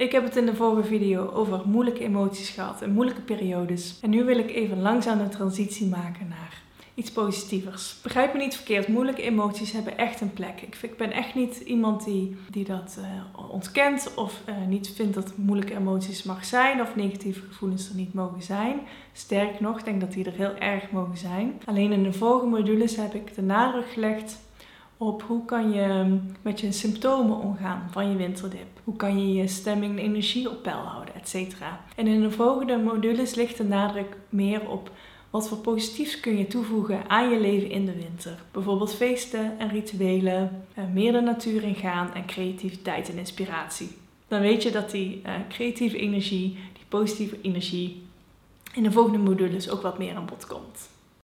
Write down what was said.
Ik heb het in de vorige video over moeilijke emoties gehad en moeilijke periodes. En nu wil ik even langzaam de transitie maken naar iets positievers. Begrijp me niet verkeerd, moeilijke emoties hebben echt een plek. Ik, ik ben echt niet iemand die, die dat uh, ontkent of uh, niet vindt dat moeilijke emoties mag zijn of negatieve gevoelens er niet mogen zijn. Sterk nog, ik denk dat die er heel erg mogen zijn. Alleen in de vorige modules heb ik de nadruk gelegd op hoe kan je met je symptomen omgaan van je winterdip. Hoe kan je je stemming en energie op peil houden, etc. En in de volgende modules ligt de nadruk meer op wat voor positiefs kun je toevoegen aan je leven in de winter. Bijvoorbeeld feesten en rituelen, eh, meer de natuur in gaan en creativiteit en inspiratie. Dan weet je dat die uh, creatieve energie, die positieve energie, in de volgende modules ook wat meer aan bod komt.